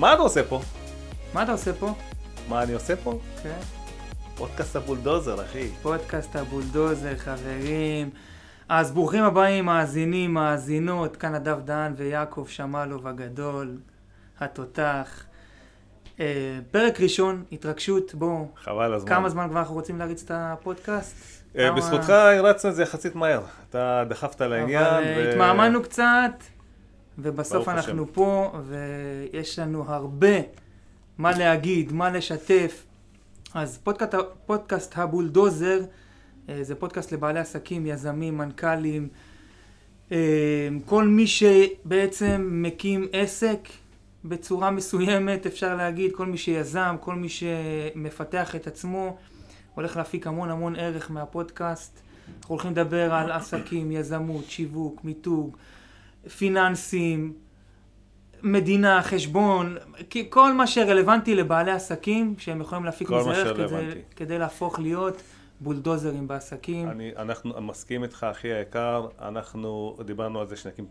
מה אתה עושה פה? מה אתה עושה פה? מה אני עושה פה? כן. פודקאסט הבולדוזר, אחי. פודקאסט הבולדוזר, חברים. אז ברוכים הבאים, מאזינים, מאזינות, כאן נדב דהן ויעקב שמאלוב הגדול, התותח. אה, פרק ראשון, התרגשות, בואו. חבל הזמן. כמה זמן כבר אנחנו רוצים להריץ את הפודקאסט? אה, בזכותך הרצנו את זה יחסית מהר. אתה דחפת לעניין. אבל ו- התמהמהנו קצת, ובסוף אנחנו השם. פה, ויש לנו הרבה מה להגיד, מה לשתף. אז פודקאסט, פודקאסט הבולדוזר, אה, זה פודקאסט לבעלי עסקים, יזמים, מנכ"לים, אה, כל מי שבעצם מקים עסק בצורה מסוימת, אפשר להגיד, כל מי שיזם, כל מי שמפתח את עצמו, הולך להפיק המון המון ערך מהפודקאסט. אנחנו הולכים לדבר על עסקים, יזמות, שיווק, מיתוג, פיננסים, מדינה, חשבון, כל מה שרלוונטי לבעלי עסקים, שהם יכולים להפיק מזה ערך כדי. כדי להפוך להיות בולדוזרים בעסקים. אני, אנחנו מסכים איתך, אחי היקר. אנחנו דיברנו על זה שנקים,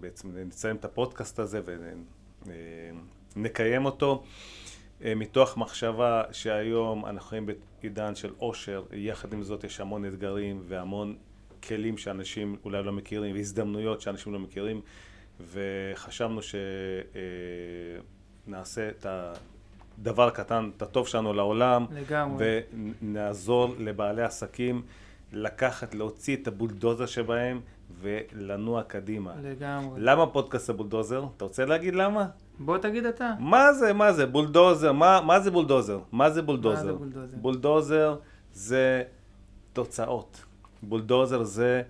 בעצם נציין את הפודקאסט הזה ונקיים אותו. אה, מתוך מחשבה שהיום אנחנו חיים בעידן של עושר, יחד עם זאת יש המון אתגרים והמון כלים שאנשים אולי לא מכירים והזדמנויות שאנשים לא מכירים וחשבנו שנעשה את הדבר הקטן, את הטוב שלנו לעולם לגמרי. ונעזור לבעלי עסקים לקחת, להוציא את הבולדוזר שבהם ולנוע קדימה. לגמרי. למה פודקאסט הבולדוזר? אתה רוצה להגיד למה? בוא תגיד אתה. מה זה, מה זה, בולדוזר, מה, מה זה בולדוזר? מה זה בולדוזר? מה זה בולדוזר? בולדוזר זה תוצאות. בולדוזר זה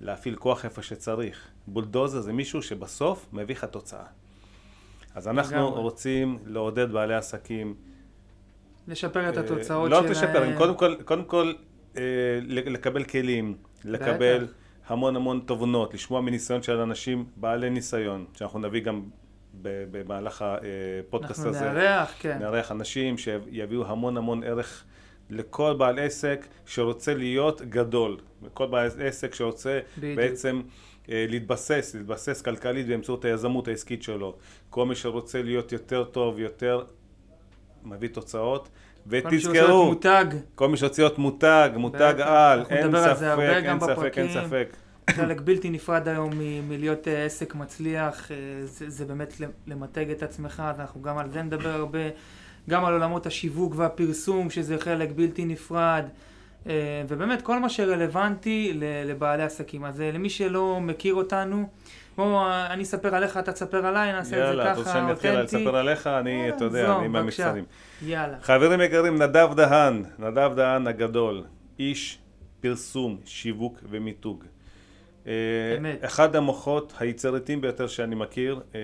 להפעיל כוח איפה שצריך. בולדוזר זה מישהו שבסוף מביא לך תוצאה. אז אנחנו לגמרי. רוצים לעודד בעלי עסקים. לשפר את אה, התוצאות לא שלהם. תשפר, הם קודם כל, קודם כל אה, לקבל כלים, לקבל בטח. המון המון תובנות, לשמוע מניסיון של אנשים בעלי ניסיון, שאנחנו נביא גם במהלך הפודקאסט אנחנו הזה. נארח, כן. נארח אנשים שיביאו המון המון ערך לכל בעל עסק שרוצה להיות גדול, כל בעל עסק שרוצה בדיוק. בעצם אה, להתבסס, להתבסס כלכלית באמצעות היזמות העסקית שלו. כל מי שרוצה להיות יותר טוב, יותר מביא תוצאות. כל מי שרוצה להיות ותזכרו, מותג, כל מי שרוצה להיות מותג, מותג בטח. על, אין ספק, אין ספק, אין בפרקים. ספק. חלק בלתי נפרד היום מ- מלהיות אה, עסק מצליח, אה, זה, זה באמת למ- למתג את עצמך, אז אנחנו גם על זה נדבר הרבה, גם על עולמות השיווק והפרסום, שזה חלק בלתי נפרד, אה, ובאמת כל מה שרלוונטי לבעלי עסקים. אז אה, למי שלא מכיר אותנו, בואו, אה, אני אספר עליך, אתה תספר עליי, נעשה את יאללה, זה אתה רוצה ככה, שאני אתחיל אותנטי. לספר עליך? אני, אה, אתה יודע, אני. מהמקצרים. יאללה. חברים יקרים, נדב דהן, נדב דהן הגדול, איש פרסום, שיווק ומיתוג. אה, אמת. אחד המוחות היצירתיים ביותר שאני מכיר, אה,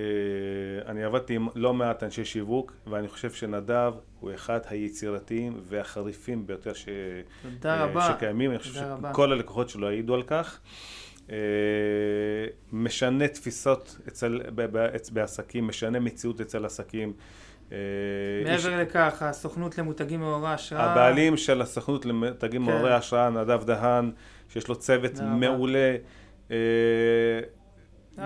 אני עבדתי עם לא מעט אנשי שיווק, ואני חושב שנדב הוא אחד היצירתיים והחריפים ביותר ש... אה. שקיימים, אני חושב. שכל הלקוחות שלו יעידו על כך. משנה תפיסות אצל, בעסקים, משנה מציאות אצל עסקים. מעבר לכך, הסוכנות למותגים מעוררי השראה. הבעלים של הסוכנות למותגים כן. מעוררי השראה, נדב דהן, שיש לו צוות. מעולה. אה,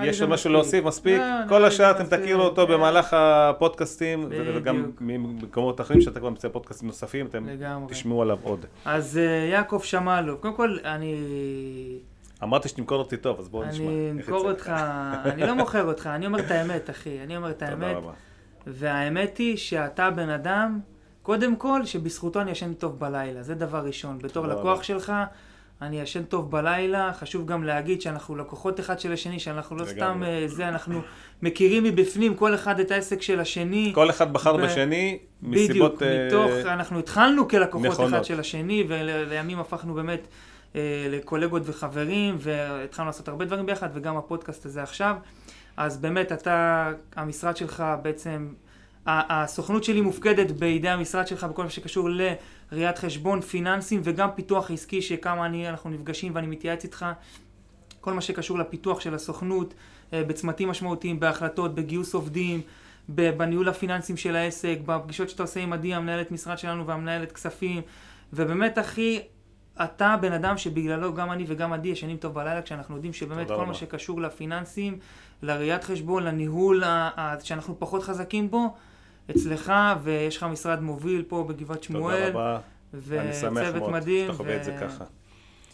יש לו משהו. להוסיף מספיק? לא, כל השאר אתם. תכירו אותו כן. במהלך הפודקאסטים, וגם. ממקומות אחרים שאתה כבר מצא פודקאסטים נוספים, אתם. תשמעו עליו עוד. אז אה, יעקב שמאלוב, קודם כל, אני... אמרת שתמכור אותי טוב, אז בואו נשמע. אני אמכור. אותך, אני לא מוכר אותך, אני אומר את האמת, אחי, אני אומר את האמת. והאמת היא שאתה בן אדם, קודם כל, שבזכותו אני ישן טוב בלילה, זה דבר ראשון. בתור לקוח. שלך, אני ישן טוב בלילה, חשוב גם להגיד שאנחנו לקוחות אחד של השני, שאנחנו לא. סתם אה, זה, אנחנו מכירים מבפנים כל אחד את העסק של השני. כל אחד בחר ב- בשני בדיוק, מסיבות... אה, מתוך, אנחנו התחלנו כלקוחות נכונות. אחד של השני, ולימים הפכנו באמת אה, לקולגות וחברים, והתחלנו לעשות הרבה דברים ביחד, וגם הפודקאסט הזה עכשיו. אז באמת, אתה, המשרד שלך בעצם, הסוכנות שלי מופקדת בידי המשרד שלך בכל מה שקשור לראיית חשבון, פיננסים, וגם פיתוח עסקי, שכמה אני, אנחנו נפגשים ואני מתייעץ איתך. כל מה שקשור לפיתוח של הסוכנות, אה, בצמתים משמעותיים, בהחלטות, בגיוס עובדים, בניהול הפיננסים של העסק, בפגישות שאתה עושה עם עדי, המנהלת משרד שלנו והמנהלת כספים, ובאמת, אחי, אתה בן אדם שבגללו גם אני וגם עדי ישנים טוב בלילה, כשאנחנו יודעים שבאמת כל רבה. מה שקשור לפיננסים, לראיית חשבון, לניהול ה- ה- שאנחנו פחות חזקים בו, אצלך, ויש לך משרד מוביל פה בגבעת שמואל, תודה רבה. אני שמח וצוות מדהים. שאתה חווה את זה ו- ככה.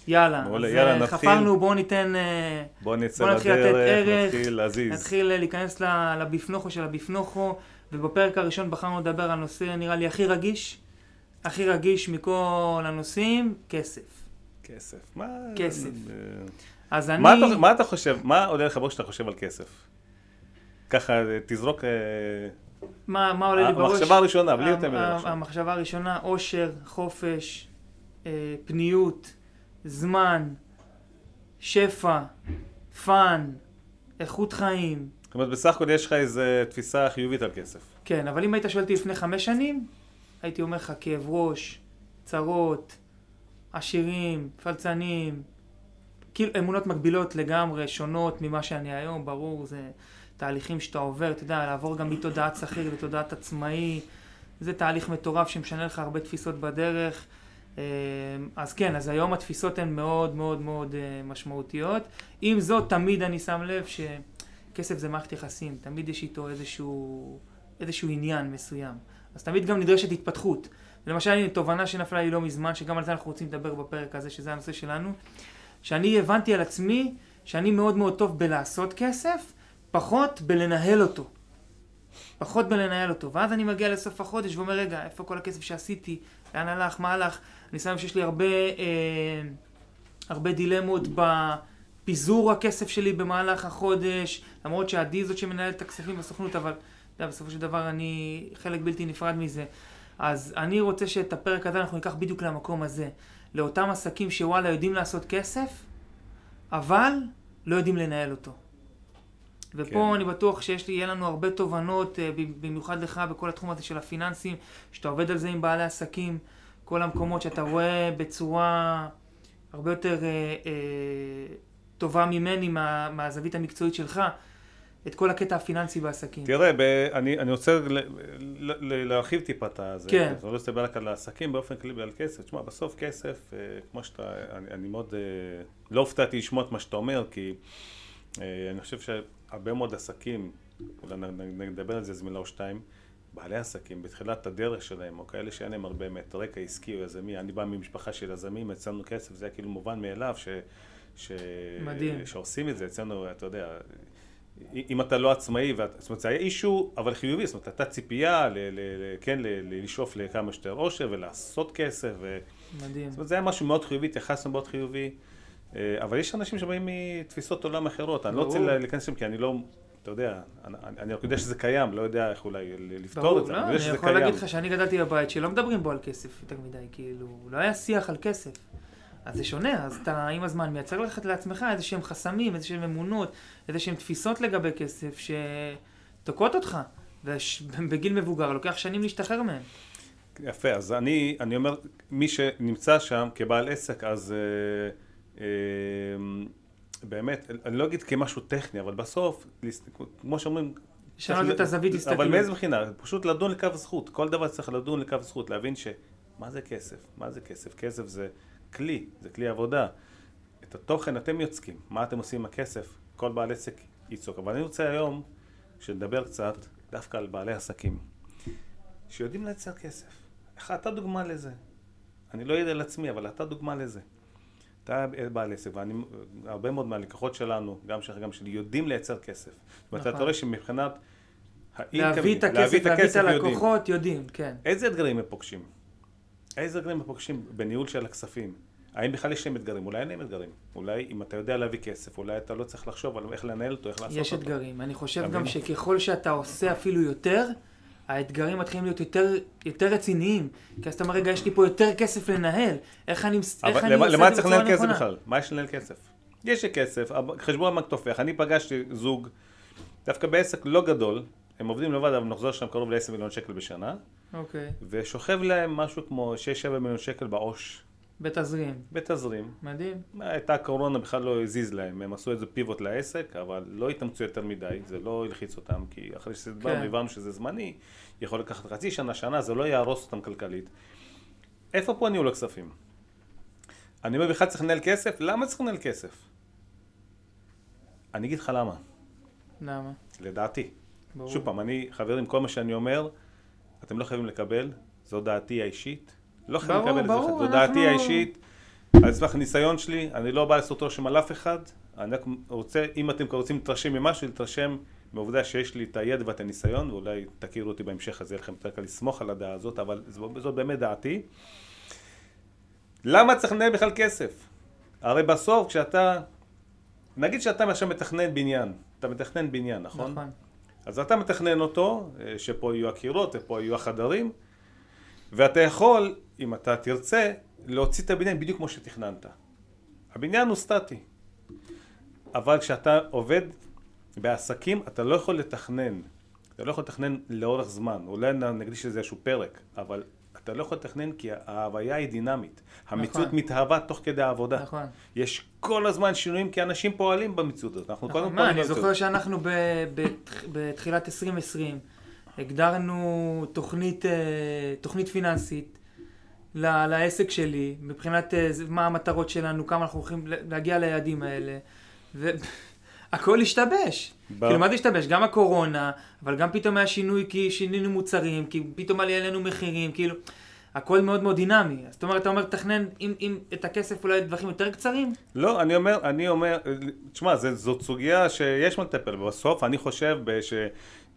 יאללה, מעולה, יאללה, אה, נתחיל. חפרנו, בואו ניתן, אה, בוא נצא בוא נתחיל לתת לדרך, ערך, נתחיל להזיז. נתחיל אה, להיכנס לביפנוכו של הביפנוכו, ובפרק הראשון בחרנו לדבר על נושא נראה לי הכי רגיש, הכי רגיש מכל הנושאים, כסף. כסף. מה... כסף. אז אני... מה אתה- מה אתה חושב, מה עולה לך בראש כשאתה חושב על כסף? ככה, תזרוק... מה, מה עולה לי בראש? המחשבה הראשונה, בלי יותר מדי עכשיו. המחשבה הראשונה, אושר, חופש, אה, פניות, זמן, שפע, fun, איכות חיים. זאת אומרת, בסך הכל יש לך איזו תפיסה חיובית על כסף. כן, אבל אם היית שואל אותי לפני חמש שנים, הייתי אומר לך כאב ראש, צרות, עשירים, פלצנים, כאילו אמונות מקבילות לגמרי, שונות ממה שאני היום, ברור, זה תהליכים שאתה עובר, אתה יודע, לעבור גם מתודעת שכיר לתודעת עצמאי, זה תהליך מטורף שמשנה לך הרבה תפיסות בדרך. אה, אז כן, אז היום התפיסות הן מאוד מאוד מאוד אה, משמעותיות. עם זאת, תמיד אני שם לב שכסף זה מערכת יחסים, תמיד יש איתו איזשהו, איזשהו עניין מסוים. אז תמיד גם נדרשת התפתחות. למשל, תובנה שנפלה לי לא מזמן, שגם על זה אנחנו רוצים לדבר בפרק הזה, שזה הנושא שלנו, שאני הבנתי על עצמי שאני מאוד מאוד טוב בלעשות כסף, פחות בלנהל אותו. פחות בלנהל אותו. ואז אני מגיע לסוף החודש ואומר, רגע, איפה כל הכסף שעשיתי? לאן הלך? מה הלך? אני שם שיש לי הרבה, אה, הרבה דילמות בפיזור הכסף שלי במהלך החודש, למרות שעדי זאת שמנהלת את הכספים בסוכנות, אבל אתה יודע, בסופו של דבר אני חלק בלתי נפרד מזה. אז אני רוצה שאת הפרק הזה אנחנו ניקח בדיוק למקום הזה. לאותם עסקים שוואלה יודעים לעשות כסף, אבל לא יודעים לנהל אותו. ופה כן. אני בטוח שיש לי, יהיה לנו הרבה תובנות, אה, במיוחד לך בכל התחום הזה של הפיננסים, שאתה עובד על זה עם בעלי עסקים, כל המקומות שאתה רואה בצורה הרבה יותר אה, אה, טובה ממני, מה, מהזווית המקצועית שלך, את כל הקטע הפיננסי בעסקים. תראה, ב, אני, אני רוצה ל, ל, ל, להרחיב טיפה את זה. כן. אני לא רוצה לדבר רק על העסקים באופן כללי ועל כסף. תשמע, בסוף כסף, אה, כמו שאתה, אני, אני מאוד, אה, לא הופתעתי לשמוע את מה שאתה אומר, כי אני חושב שהרבה מאוד עסקים, אולי נדבר על זה איזה מילה או שתיים, בעלי עסקים בתחילת הדרך שלהם, או כאלה שאין להם הרבה באמת רקע עסקי או יזמי, אני בא ממשפחה של יזמים, אצלנו כסף זה היה כאילו מובן מאליו, ש... ש... מדהים. שעושים את זה אצלנו, אתה יודע, אם אתה לא עצמאי, ואת, זאת אומרת זה היה אישו אבל חיובי, זאת אומרת הייתה ציפייה, ל, ל, ל, כן, ל, ל, לשאוף לכמה שיותר עושר ולעשות כסף, ו... מדהים. זאת אומרת זה היה משהו מאוד חיובי, התייחסנו מאוד חיובי, אה, אבל יש אנשים שבאים מתפיסות עולם אחרות, אני לא רוצה. להיכנס לשם כי אני לא, אתה יודע, אני, אני רק יודע שזה קיים, לא יודע איך אולי לפתור את זה, לא, אני אני יודע שזה יכול קיים. להגיד לך שאני גדלתי בבית שלא מדברים בו על כסף יותר מדי, כאילו, לא היה שיח על כסף. אז זה שונה, אז אתה עם הזמן מייצר לך לעצמך איזה שהם חסמים, איזה שהם אמונות, איזה שהם תפיסות לגבי כסף שתוקעות אותך. ובגיל מבוגר לוקח שנים להשתחרר מהם. יפה, אז אני, אני אומר, מי שנמצא שם כבעל עסק, אז אה, אה, באמת, אני לא אגיד כמשהו טכני, אבל בסוף, כמו שאומרים... צריך את הזווית הסתכלות. אבל מאיזה בחינה? פשוט לדון לכף זכות. כל דבר צריך לדון לכף זכות, להבין ש... מה זה כסף? מה זה כסף? כסף זה כלי, זה כלי עבודה. את התוכן אתם יוצקים, מה אתם עושים עם הכסף? כל בעל עסק יצוק. אבל אני רוצה היום שנדבר קצת דווקא על בעלי עסקים, שיודעים לייצר כסף. איך אתה דוגמה לזה? אני לא יודע על עצמי, אבל אתה דוגמה לזה. אתה בעל עסק, ואני, הרבה מאוד מהלקוחות שלנו, גם שלך, גם שלי, יודעים לייצר כסף. נכון. אתה רואה שמבחינת... להביא את הכסף, להביא את הלקוחות, יודעים, כן. איזה אתגרים הם פוגשים? איזה אתגרים הם פוגשים בניהול של הכספים? האם בכלל יש להם אתגרים? אולי אין להם אתגרים. אולי אם אתה יודע להביא כסף, אולי אתה לא צריך לחשוב על איך לנהל אותו, איך לעשות יש אותו. אתגרים. אני חושב גם? שככל שאתה עושה אפילו יותר, האתגרים מתחילים להיות יותר, יותר רציניים. כי אז אתה אומר, רגע, יש לי פה יותר כסף לנהל. איך אני, איך אבל אני למה, עושה למה את זה צריך בצורה לנהל כסף נכונה? בכלל? מה יש לנהל כסף? יש לי כסף, חשבון הבנק תופח. אני פגשתי זוג, דווקא בעסק לא גדול, הם עובדים לבד, אבל המחזור שלהם קרוב ל-10 מיליון שקל בשנה, אוקיי. ושוכב להם משהו כמו 6-7 מיליון שקל בעו"ש בתזרים. בתזרים. מדהים. הייתה קורונה, בכלל לא הזיז להם, הם עשו איזה פיבוט לעסק, אבל לא התאמצו יותר מדי, זה לא הלחיץ אותם, כי אחרי שדיברנו, כן. הבנו שזה זמני, יכול לקחת חצי שנה, שנה, זה לא יהרוס אותם כלכלית. איפה פה ניהול הכספים? אני אומר, בכלל צריך לנהל כסף? למה צריך לנהל כסף? אני אגיד לך למה. למה? לדעתי. ברור. שוב פעם, אני, חברים, כל מה שאני אומר, אתם לא חייבים לקבל, זו דעתי האישית. לא ברור, לקבל את זה, ברור, זו דעתי האישית. על סמך הניסיון שלי, אני לא בא לעשות רושם על אף אחד. אני רק רוצה, אם אתם רוצים להתרשם ממשהו, להתרשם מהעובדה שיש לי את הידע ואת הניסיון, ואולי תכירו אותי בהמשך, אז יהיה לכם יותר קל לסמוך על הדעה הזאת, אבל זאת באמת דעתי. למה צריך לנהל בכלל כסף? הרי בסוף כשאתה, נגיד שאתה עכשיו מתכנן בניין, אתה מתכנן בניין, נכון? נכון. אז אתה מתכנן אותו, אה, שפה יהיו הקירות ופה יהיו החדרים, ואתה יכול, אם אתה תרצה, להוציא את הבניין בדיוק כמו שתכננת. הבניין הוא סטטי. אבל כשאתה עובד בעסקים, אתה לא יכול לתכנן. אתה לא יכול לתכנן לאורך זמן. אולי נקדיש לזה איזשהו פרק, אבל אתה לא יכול לתכנן כי ההוויה היא דינמית. המציאות נכון. מתהווה תוך כדי העבודה. נכון. יש כל הזמן שינויים כי אנשים פועלים במציאות הזאת. אנחנו כל נכון. הזמן מה, פועלים אני. זוכר שאנחנו ב- בת- בתחילת 2020 הגדרנו תוכנית, אה, תוכנית פיננסית לעסק שלי, מבחינת אה, מה המטרות שלנו, כמה אנחנו הולכים להגיע ליעדים האלה, והכל השתבש. ב- כאילו, מה זה השתבש? גם הקורונה, אבל גם פתאום היה שינוי כי שינינו מוצרים, כי פתאום עלי עלינו מחירים, כאילו, הכל מאוד מאוד דינמי. זאת אומרת, אתה אומר, תכנן עם, עם את הכסף אולי לטווחים יותר קצרים? לא, אני אומר, אני אומר, תשמע, זאת סוגיה שיש מה לטפל. בסוף אני חושב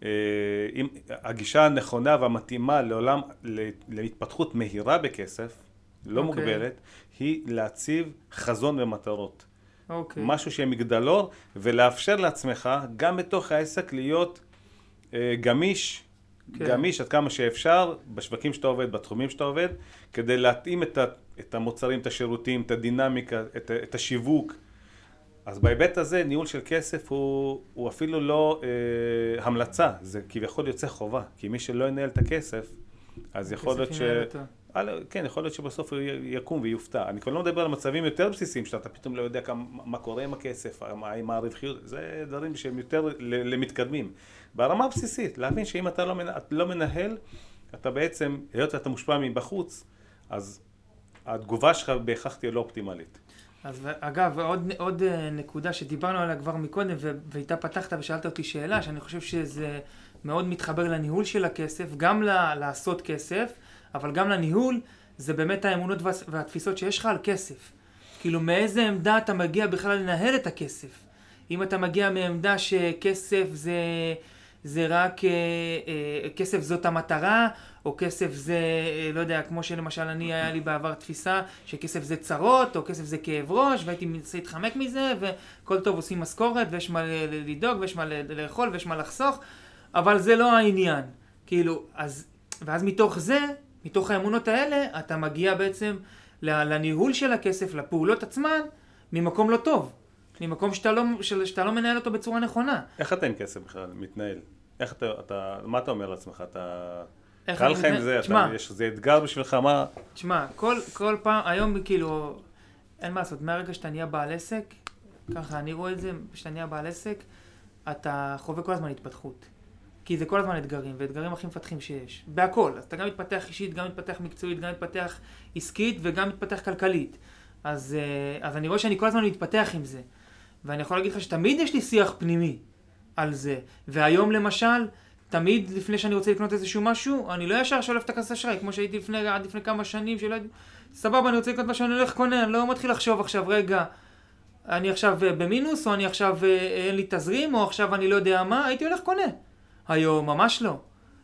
שאם הגישה הנכונה והמתאימה לעולם, להתפתחות מהירה בכסף, לא אוקיי. מוגבלת, היא להציב חזון ומטרות. אוקיי. משהו שיהיה מגדלור, ולאפשר לעצמך, גם בתוך העסק, להיות אה, גמיש, כן. גמיש עד כמה שאפשר, בשווקים שאתה עובד, בתחומים שאתה עובד, כדי להתאים את, ה, את המוצרים, את השירותים, את הדינמיקה, את, את השיווק. אז בהיבט הזה, ניהול של כסף הוא, הוא אפילו לא אה, המלצה, זה כביכול יוצא חובה, כי מי שלא ינהל את הכסף, אז יכול להיות ש... על- כן, יכול להיות שבסוף הוא יקום ויופתע. אני כבר לא מדבר על מצבים יותר בסיסיים, שאתה פתאום לא יודע כמה, מה קורה עם הכסף, מה, עם הרווחיות, זה דברים שהם יותר למתקדמים. ברמה הבסיסית, להבין שאם אתה לא, מנה- לא מנהל, אתה בעצם, היות ואתה מושפע מבחוץ, אז התגובה שלך בהכרח תהיה לא אופטימלית. אז אגב, עוד, עוד אה, נקודה שדיברנו עליה כבר מקודם, ואיתה פתחת ושאלת אותי שאלה, שאני חושב שזה מאוד מתחבר לניהול של הכסף, גם ל- לעשות כסף, אבל גם לניהול, זה באמת האמונות וה- והתפיסות שיש לך על כסף. כאילו, מאיזה עמדה אתה מגיע בכלל לנהל את הכסף? אם אתה מגיע מעמדה שכסף זה, זה רק, אה, אה, כסף זאת המטרה, או כסף זה, אה, לא יודע, כמו שלמשל אני, היה לי בעבר תפיסה שכסף זה צרות, או כסף זה כאב ראש, והייתי מנסה להתחמק מזה, וכל טוב עושים משכורת, ויש מה לדאוג, ויש מה לאכול, ויש מה לחסוך, אבל זה לא העניין. כאילו, אז, ואז מתוך זה, מתוך האמונות האלה, אתה מגיע בעצם לניהול של הכסף, לפעולות עצמן, ממקום לא טוב. ממקום שאתה לא, של- שאתה לא מנהל אותו בצורה נכונה. איך אתה עם כסף בכלל מתנהל? איך אתה, אתה מה אתה אומר לעצמך? אתה... קל לך עם? זה? אתה, תשמע, יש איזה אתגר בשבילך? מה? תשמע, כל, כל פעם, היום כאילו, אין מה לעשות, מהרגע שאתה נהיה בעל עסק, ככה אני רואה את זה, כשאתה נהיה בעל עסק, אתה חווה כל הזמן התפתחות. כי זה כל הזמן אתגרים, ואתגרים הכי מפתחים שיש. בהכל. אז אתה גם מתפתח אישית, גם מתפתח מקצועית, גם מתפתח עסקית וגם מתפתח כלכלית. אז, אה, אז אני רואה שאני כל הזמן מתפתח עם זה. ואני יכול להגיד לך שתמיד יש לי שיח פנימי על זה. והיום למשל, תמיד לפני שאני רוצה לקנות איזשהו משהו, אני לא ישר שולף את הכרטיס אשראי, כמו שהייתי לפני, עד לפני כמה שנים, שלא הייתי... סבבה, אני רוצה לקנות משהו, אני הולך קונה, אני לא מתחיל לחשוב עכשיו, רגע, אני עכשיו אה, במינוס, או אני עכשיו אה, אין לי תזרים, או עכשיו אני לא יודע מה, הייתי הולך קונה. היום ממש לא.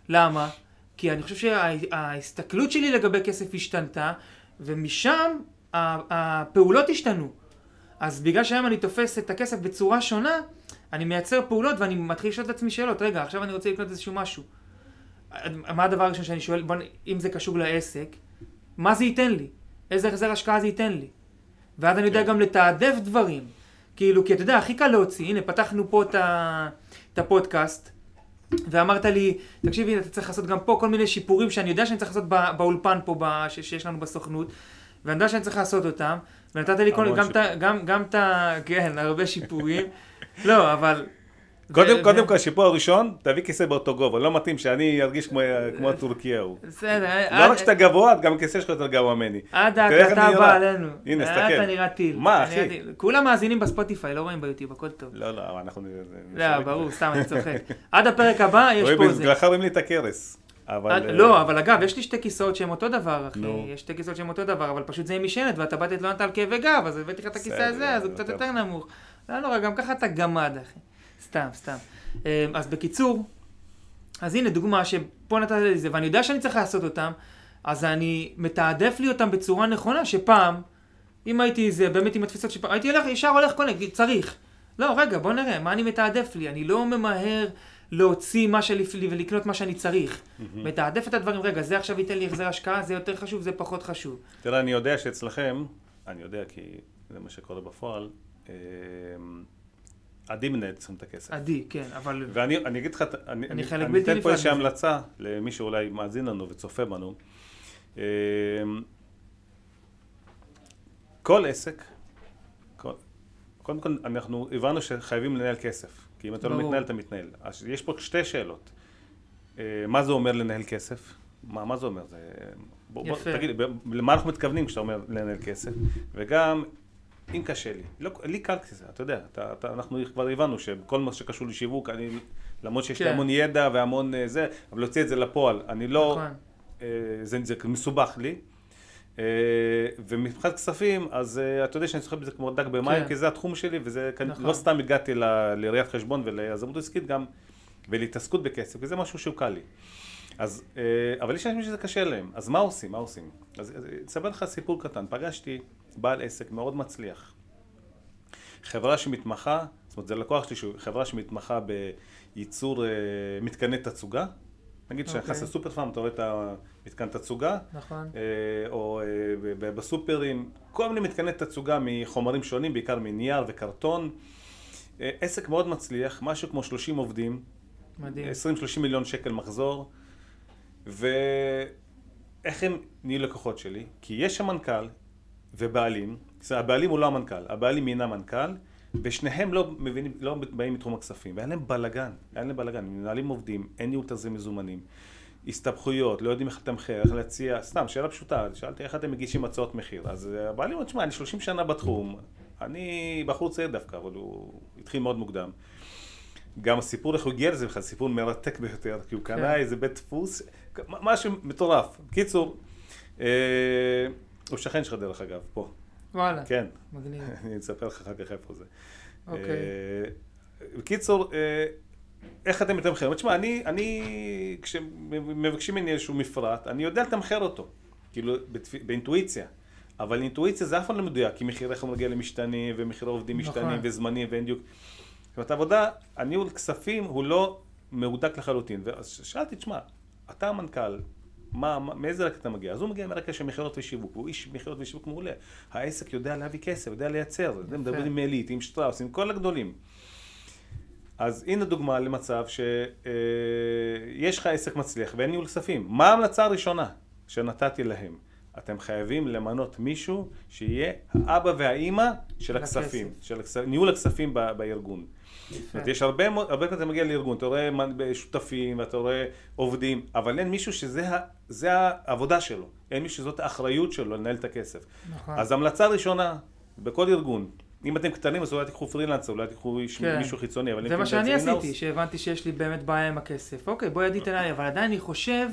למה? כי אני חושב שההסתכלות שלי לגבי כסף השתנתה, ומשם הפעולות השתנו. אז בגלל שהיום אני תופס את הכסף בצורה שונה, אני מייצר פעולות ואני מתחיל לשאול את עצמי שאלות. רגע, עכשיו אני רוצה לקנות איזשהו משהו. מה הדבר הראשון שאני שואל, בוא, אם זה קשור לעסק, מה זה ייתן לי? איזה החזר השקעה זה ייתן לי? ואז אני יודע כן. גם לתעדף דברים. כאילו, כי אתה יודע, הכי קל להוציא, הנה, פתחנו פה את, ה, את הפודקאסט, ואמרת לי, תקשיב, הנה, אתה צריך לעשות גם פה כל מיני שיפורים שאני יודע שאני צריך לעשות בא, באולפן פה, ב, ש, שיש לנו בסוכנות, ואני יודע שאני צריך לעשות אותם, ונתת לי כל, גם את ה... גם, גם את ה... כן, הרבה שיפורים. לא, אבל קודם, קודם כל, שיפור הראשון, תביא כיסא באותו גובה. לא מתאים שאני ארגיש כמו, כמו הטורקי ההוא. בסדר, לא עד- רק שאתה גבוה, גם הכיסא שלך יותר גבוה ממני. עד ההקלטה הבאה. עלינו. הנה, אה, תסתכל. אתה נראה טיל. מה, אחי? כולם מאזינים בספוטיפיי, לא רואים ביוטיוב, הכל טוב. לא, לא, אנחנו... לא, ברור, סתם, אני צוחק. עד הפרק הבא יש פה זה. רואים לי את הכרס. אבל... עד- אה, לא, אבל אגב, יש לי שתי כיסאות שהם אותו דבר, אחי. נו. יש שתי כיסאות שהם אותו דבר, אבל פשוט זה עם משענת, ואתה באת להתלונן על כאבי גב, אז הבאתי לך את הכיסא הזה, אז הוא זה קצת. יותר נמוך. לא נורא, גם ככה אתה גמד, אחי. סתם, סתם. אה, אז בקיצור, אז הנה דוגמה שפה נתת לי זה, ואני יודע שאני צריך לעשות אותם, אז אני מתעדף לי אותם בצורה נכונה, שפעם, אם הייתי זה, באמת עם התפיסות שפעם, הייתי הולך, ישר הולך קונה, צריך. לא, רגע, בוא נראה, מה אני מתעדף לי? אני לא ממהר להוציא מה שלי ולקנות מה שאני צריך. מתעדף את הדברים, רגע, זה עכשיו ייתן לי החזר השקעה, זה יותר חשוב, זה פחות חשוב. תראה, אני יודע שאצלכם, אני יודע כי זה מה שקורה בפועל, אה, עדי מנהל אצלכם את הכסף. עדי, כן, אבל... ואני אני אגיד לך, אני, אני חלק אני אתן פה איזושהי. המלצה למי שאולי מאזין לנו וצופה בנו. אה, כל עסק, כל- קודם כל אנחנו הבנו שחייבים לנהל כסף, כי אם אתה לא ברור. מתנהל אתה מתנהל. אז יש פה שתי שאלות. אה, מה זה אומר לנהל כסף? מה, מה זה אומר? זה... בוא, בוא. תגיד, למה אנחנו מתכוונים כשאתה אומר לנהל כסף? וגם, אם קשה לי, לא, לי קל כזה, אתה יודע, אתה, אתה, אנחנו כבר הבנו שכל מה שקשור לשיווק, אני, למרות שיש לי כן. המון ידע והמון אה, זה, אבל להוציא את זה לפועל, אני לא, נכון. אה, זה, זה מסובך לי. אה, ומבחינת כספים, אז אה, אתה יודע שאני צוחק בזה כמו דג במים, כן. כי זה התחום שלי, וזה, נכון. לא סתם הגעתי לראיית חשבון וליזמות עסקית גם, ולהתעסקות בכסף, וזה משהו שהוא קל לי. אז, אה, אבל יש אנשים שזה קשה להם, אז מה עושים? מה עושים? אז אספר לך סיפור קטן, פגשתי בעל עסק מאוד מצליח, חברה שמתמחה, זאת אומרת זה לקוח שלי, חברה שמתמחה בייצור מתקני תצוגה, נגיד שאתה נכנס אוקיי. לסופר פארם, אתה רואה את המתקן תצוגה, נכון. אה, או אה, בסופרים, כל מיני מתקני תצוגה מחומרים שונים, בעיקר מנייר וקרטון. אה, עסק מאוד מצליח, משהו כמו 30 עובדים, מדהים. 20-30 מיליון שקל מחזור, ואיך הם נהיו לקוחות שלי? כי יש שם מנכ"ל ובעלים, הבעלים הוא לא המנכ"ל, הבעלים מינה מנכ"ל, ושניהם לא מבינים, לא באים מתחום הכספים, והיה להם בלאגן, היה להם בלאגן, מנהלים עובדים, אין ניהול תזרים מזומנים, הסתבכויות, לא יודעים איך לתמחר, איך להציע, סתם, שאלה פשוטה, שאלתי איך אתם מגישים הצעות מחיר, אז אה, הבעלים אומר, תשמע, אני 30 שנה בתחום, אני בחור צעיר דווקא, אבל הוא התחיל מאוד מוקדם. גם הסיפור איך הוא הגיע לזה בכלל, סיפור מרתק ביותר, כי הוא כן. קנה איזה בית דפוס, משהו מטורף. קיצור, אה, הוא שכן שלך דרך אגב, פה, וואלה. כן, מגניב. אני אספר לך אחר כך איפה זה. אוקיי. אה, בקיצור, אה, איך אתם מתמחרים? תשמע, אני, אני, כשמבקשים ממני איזשהו מפרט, אני יודע לתמחר אותו, כאילו, באינטואיציה. אבל אינטואיציה זה אף פעם לא מדויק, כי מחיר רכב מגיע למשתנים, ומחיר העובדים נכון. משתנים, וזמנים, ואין דיוק. זאת אומרת, עבודה, הניהול כספים הוא לא מהודק לחלוטין. ואז שאלתי, תשמע, אתה המנכ"ל, מה, מה, מאיזה רקע אתה מגיע? אז הוא מגיע מרקע של מכירות ושיווק, הוא איש מכירות ושיווק מעולה. העסק יודע להביא כסף, יודע לייצר, יודע, מדברים עם עלית, עם שטראוס, עם כל הגדולים. אז הנה דוגמה למצב שיש לך עסק מצליח ואין ניהול כספים. מה ההמלצה הראשונה שנתתי להם? אתם חייבים למנות מישהו שיהיה האבא והאימא של. הכספים, של הכס... ניהול הכספים ב... בארגון. זאת אומרת, יש הרבה מאוד, הרבה פעמים אתה מגיע לארגון, אתה רואה שותפים ואתה רואה עובדים, אבל אין מישהו שזה העבודה שלו, אין מישהו שזאת האחריות שלו לנהל את הכסף. נכון. אז המלצה ראשונה, בכל ארגון, אם אתם קטנים אז אולי תיקחו פרילנסר, אולי תיקחו כן. מישהו חיצוני, אבל אם זה מה שאני עשיתי, שהבנתי שיש לי באמת בעיה עם הכסף. אוקיי, בוא ידי תנאי, אבל עדיין אני חושב,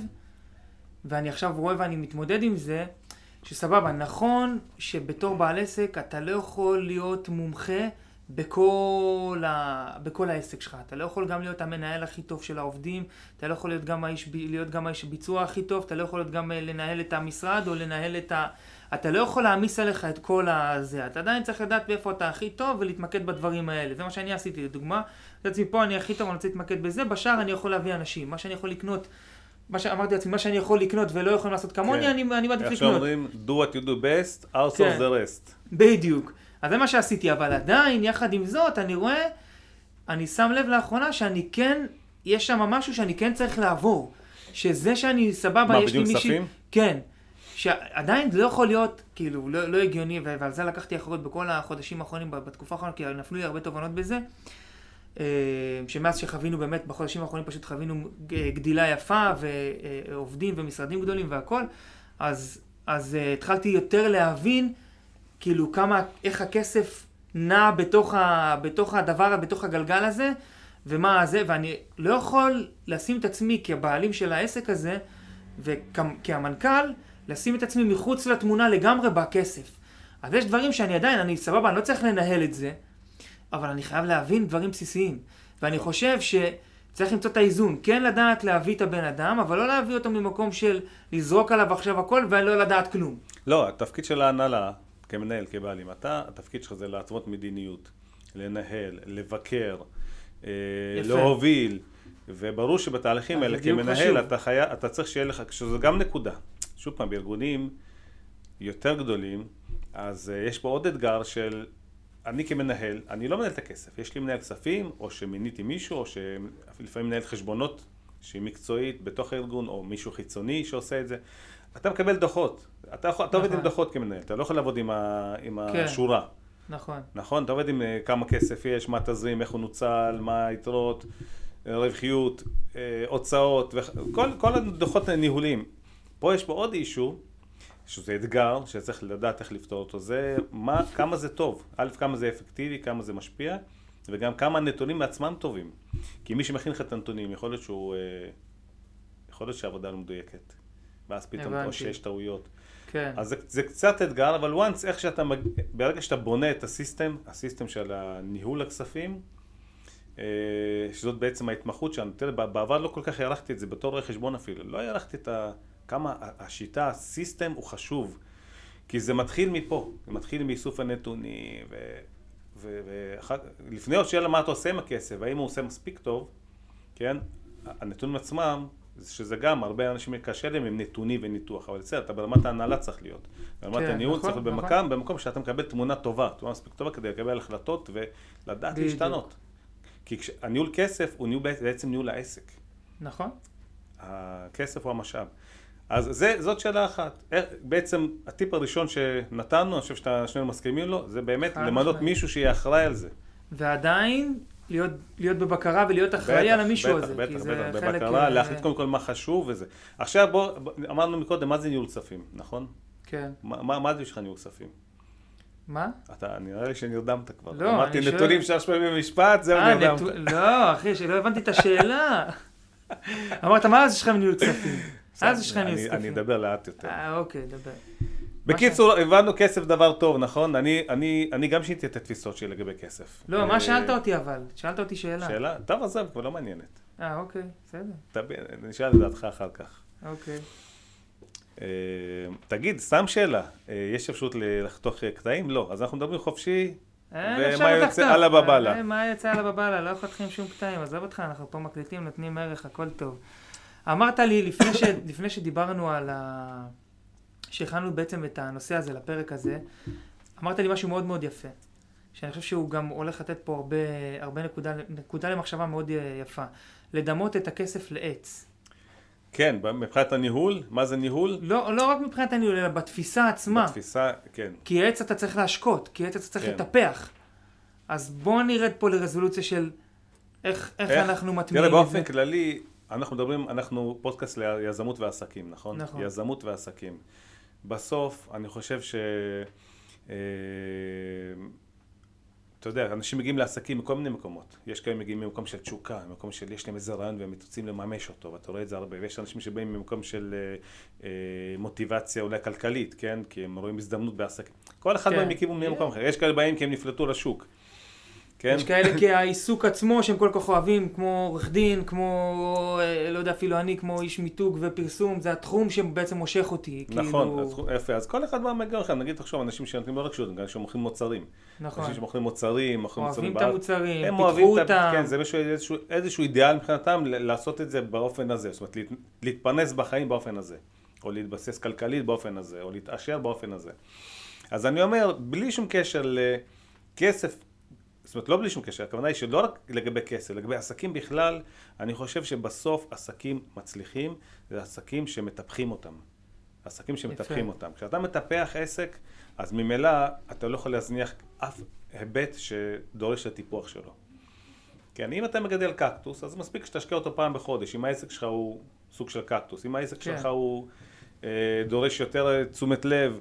ואני עכשיו רואה ואני מתמודד עם זה, שסבבה, נכון שבתור בעל עסק אתה לא יכול להיות מומחה בכל, ה... בכל העסק שלך. אתה לא יכול גם להיות המנהל הכי טוב של העובדים, אתה לא יכול להיות גם האיש, להיות גם האיש ביצוע הכי טוב, אתה לא יכול להיות גם אה, לנהל את המשרד או לנהל את ה... אתה לא יכול להעמיס עליך את כל הזה, אתה עדיין צריך לדעת באיפה אתה הכי טוב ולהתמקד בדברים האלה. זה מה שאני עשיתי, לדוגמה, אני רוצה להתמקד בזה, בשאר אני יכול להביא אנשים. מה שאני יכול לקנות, מה שאמרתי לעצמי, מה שאני יכול לקנות ולא יכולים לעשות כמוני, כן. אני, אני מעדיף איך לקנות. שאומרים, do what you do best, outsource כן. the rest. בדיוק. אז זה מה שעשיתי, אבל עדיין, יחד עם זאת, אני רואה, אני שם לב לאחרונה שאני כן, יש שם משהו שאני כן צריך לעבור. שזה שאני, סבבה, מה, יש לי בדיוק מישהי... כספים? כן. שעדיין לא יכול להיות, כאילו, לא, לא הגיוני, ועל זה לקחתי אחריות בכל החודשים האחרונים, בתקופה האחרונה, כי נפלו לי הרבה תובנות בזה. אה, שמאז שחווינו באמת, בחודשים האחרונים פשוט חווינו גדילה יפה, ועובדים ומשרדים גדולים והכל, אז, אז אה, התחלתי יותר להבין, כאילו, כמה, איך הכסף נע בתוך, ה, בתוך הדבר, בתוך הגלגל הזה, ומה זה, ואני לא יכול לשים את עצמי כבעלים של העסק הזה, וכמנכ"ל, לשים את עצמי מחוץ לתמונה לגמרי בכסף. אז יש דברים שאני עדיין, אני סבבה, אני לא צריך לנהל את זה, אבל אני חייב להבין דברים בסיסיים. ואני חושב שצריך למצוא את האיזון, כן לדעת להביא את הבן אדם, אבל לא להביא אותו ממקום של לזרוק עליו עכשיו הכל ולא לדעת כלום. לא, התפקיד של ההנהלה, כמנהל, כבעלים, אתה, התפקיד שלך זה להתוות מדיניות, לנהל, לבקר, אה, להוביל, וברור שבתהליכים האלה, כמנהל, אתה, חי... אתה צריך שיהיה לך, שזו גם נקודה. שוב פעם, בארגונים יותר גדולים, אז uh, יש פה עוד אתגר של אני כמנהל, אני לא מנהל את הכסף, יש לי מנהל כספים, או שמיניתי מישהו, או שלפעמים מנהל חשבונות שהיא מקצועית בתוך הארגון, או מישהו חיצוני שעושה את זה. אתה מקבל דוחות, אתה, יכול, אתה עובד עם נכון. דוחות כמנהל, אתה לא יכול לעבוד עם, ה, עם כן. השורה. נכון. נכון, אתה עובד עם uh, כמה כסף יש, מה תזרים, איך הוא נוצל, מה היתרות, רווחיות, uh, הוצאות, וכל, כל הדוחות ניהוליים. פה יש פה עוד אישו, שזה אתגר, שצריך לדעת איך לפתור אותו, זה מה, כמה זה טוב, א', כמה זה אפקטיבי, כמה זה משפיע, וגם כמה הנתונים מעצמם טובים. כי מי שמכין לך את הנתונים, יכול להיות שהוא, אה, יכול להיות שהעבודה לא מדויקת. ואז פתאום, או שיש טעויות. כן. אז זה, זה קצת אתגר, אבל once, איך שאתה, מג... ברגע שאתה בונה את הסיסטם, הסיסטם של הניהול הכספים, אה, שזאת בעצם ההתמחות שלנו. תראה, בעבר לא כל כך הערכתי את זה, בתור רואה חשבון אפילו. לא הערכתי את ה... כמה השיטה, הסיסטם הוא חשוב. כי זה מתחיל מפה, זה מתחיל מאיסוף הנתונים, ולפני עוד שאלה מה אתה עושה עם הכסף, האם הוא עושה מספיק טוב, כן? הנתונים עצמם, שזה גם, הרבה אנשים קשה להם עם נתונים וניתוח, אבל בסדר, אתה ברמת ההנהלה צריך להיות. ברמת כן, הניהול נכון, צריך להיות נכון. במקום, במקום שאתה מקבל תמונה טובה, תמונה מספיק טובה כדי לקבל החלטות ולדעת להשתנות. כי הניהול כסף הוא ניהול, בעצם ניהול העסק. נכון. הכסף הוא המשאב. אז זה, זאת שאלה אחת. איך, בעצם הטיפ הראשון שנתנו, אני חושב ששנינו מסכימים לו, זה באמת למנות מישהו שיהיה אחראי על זה. ועדיין להיות, להיות בבקרה ולהיות אחראי בטח, על המישהו בטח, הזה. בטח, בטח, בטח, בבקרה, להחליט קודם כל מה חשוב וזה. עכשיו בוא, אמרנו מקודם, מה זה ניהול כספים, נכון? כן. מה, מה, מה זה בשבילך ניהול כספים? מה? אתה, נראה לי שנרדמת כבר. לא, אמרתי נתונים שלוש פעמים במשפט, זהו אה, נרדמת. לא, אחי, שלא הבנתי את השאלה. אמרת, מה זה שלך מניהול כספים? אז יש לך ניהול אני אדבר לאט יותר. אה, אוקיי, דבר. בקיצור, הבנו כסף דבר טוב, נכון? אני, אני, אני גם שיניתי את התפיסות שלי לגבי כסף. לא, מה אה, שאלת אותי אבל? שאלת אותי שאלה. שאלה? טוב, עזב, כבר לא מעניינת. אה, אוקיי, בסדר. נשאל את דעתך אחר כך. אוקיי. אה, תגיד, סתם שאלה, יש אפשרות לחתוך קטעים? לא. אז אנחנו מדברים חופשי, ומה יוצא אללה בבאללה. מה יוצא אללה בבאללה, לא חותכים שום קטעים, עזוב אותך, אנחנו פה מקליטים, נותנים ערך, הכל טוב. אמרת לי לפני, ש, לפני שדיברנו על ה... שהכנו בעצם את הנושא הזה לפרק הזה, אמרת לי משהו מאוד מאוד יפה, שאני חושב שהוא גם הולך לתת פה הרבה, הרבה נקודה, נקודה למחשבה מאוד יפה. לדמות את הכסף לעץ. כן, מבחינת הניהול, מה זה ניהול? לא, לא רק מבחינת הניהול, אלא בתפיסה עצמה. בתפיסה, כן. כי עץ אתה צריך להשקות, כי עץ אתה צריך כן. לטפח. אז בוא נרד פה לרזולוציה של איך, איך, איך אנחנו מטמיעים את זה. תראה, באופן כללי, אנחנו מדברים, אנחנו פודקאסט ליזמות ועסקים, נכון? נכון. יזמות ועסקים. בסוף, אני חושב ש... אה, אתה יודע, אנשים מגיעים לעסקים מכל מיני מקומות. יש כאלה מגיעים ממקום של תשוקה, ממקום של יש להם איזה רעיון והם רוצים לממש אותו, ואתה רואה את זה הרבה. ויש אנשים שבאים ממקום של אה, אה, מוטיבציה אולי כלכלית, כן? כי הם רואים הזדמנות בעסקים. כל אחד כן. מהם מכיוון ממקום אחר. יש כאלה באים כי הם נפלטו לשוק. כן? יש כאלה כי העיסוק עצמו שהם כל כך אוהבים, כמו עורך דין, כמו, אה, לא יודע, אפילו אני, כמו איש מיתוג ופרסום, זה התחום שבעצם מושך אותי. נכון, כאילו... יפה, אז כל אחד בא מגיע לך, נגיד תחשוב, אנשים שנותנים לא רק שירות, גם שמוכרים מוצרים. נכון. אנשים שמוכרים מוצרים, מוכרים מוצרים אוהבים את המוצרים, הם פיתחו אותם. כן, זה איזשהו, איזשהו, איזשהו אידיאל מבחינתם לעשות את זה באופן הזה, זאת אומרת, להתפרנס בחיים באופן הזה, או להתבסס כלכלית באופן הזה, או להתעשר באופן הזה. אז אני אומר, בלי שום קשר לכסף, זאת אומרת, לא בלי שום קשר, הכוונה היא שלא רק לגבי כסף, לגבי עסקים בכלל, אני חושב שבסוף עסקים מצליחים, זה עסקים שמטפחים אותם. עסקים שמטפחים אותם. כשאתה מטפח עסק, אז ממילא אתה לא יכול להזניח אף היבט שדורש את הטיפוח שלו. כן, אם אתה מגדל קקטוס, אז מספיק שתשקיע אותו פעם בחודש, אם העסק שלך הוא סוג של קקטוס, אם העסק כן. שלך הוא אה, דורש יותר אה, תשומת לב,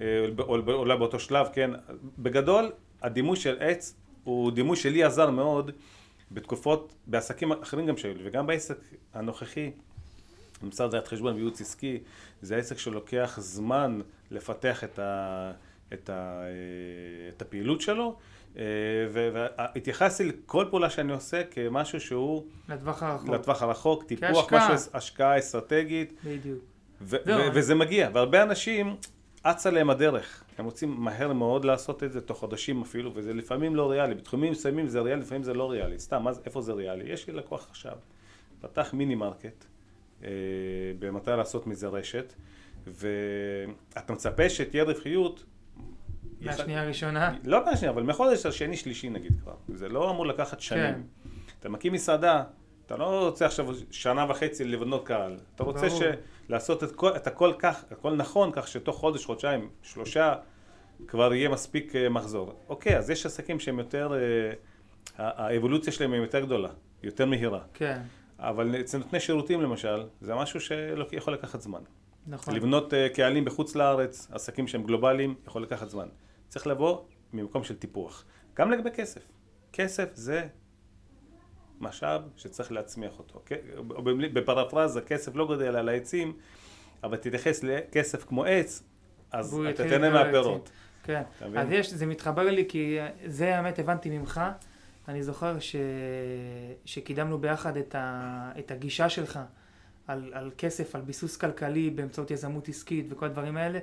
אה, או אולי באותו שלב, כן, בגדול, הדימוי של עץ הוא דימוי שלי עזר מאוד בתקופות, בעסקים אחרים גם שהיו לי, וגם בעסק הנוכחי, משרד ראיית חשבון וייעוץ עסקי, זה עסק שלוקח זמן לפתח את, ה, את, ה, את הפעילות שלו, אה, והתייחסתי לכל פעולה שאני עושה כמשהו שהוא לטווח הרחוק. לטווח הרחוק, טיפוח, כהשקעה. משהו, השקעה אסטרטגית, בדיוק. ו- ו- וזה מגיע, והרבה אנשים אצה להם הדרך, הם רוצים מהר מאוד לעשות את זה, תוך חודשים אפילו, וזה לפעמים לא ריאלי, בתחומים מסוימים זה ריאלי, לפעמים זה לא ריאלי, סתם, זה- איפה זה ריאלי? יש לי לקוח עכשיו, פתח מיני מרקט, אה, במטרה לעשות מזה רשת, ואתה מצפה שתהיה רווחיות, מהשנייה הראשונה. לא מהשנייה, אבל מחודש השני שלישי נגיד כבר. זה לא אמור לקחת שנים. כן. אתה מקים מסעדה, אתה לא רוצה עכשיו שנה וחצי לבנות קהל. אתה רוצה. ש... לעשות את, כל, את הכל כך, הכל נכון, כך שתוך חודש, חודשיים, שלושה, כבר יהיה מספיק אה, מחזור. אוקיי, אז יש עסקים שהם יותר, אה, האבולוציה שלהם היא יותר גדולה, יותר מהירה. כן, אבל אצל נותני שירותים למשל, זה משהו שיכול לקחת זמן. נכון. לבנות אה, קהלים בחוץ לארץ, עסקים שהם גלובליים, יכול לקחת זמן. צריך לבוא ממקום של טיפוח. גם לגבי כסף. כסף זה משאב שצריך להצמיח אותו. או במילים- בפרפרזה, כסף לא גודל על העצים, אבל תתייחס לכסף כמו עץ, אז אתה תהנה מהפירות. כן. אז יש, זה מתחבר לי כי זה האמת הבנתי ממך. אני זוכר ש... שקידמנו ביחד את, ה... את הגישה שלך על, על כסף, על ביסוס כלכלי באמצעות יזמות עסקית וכל הדברים האלה.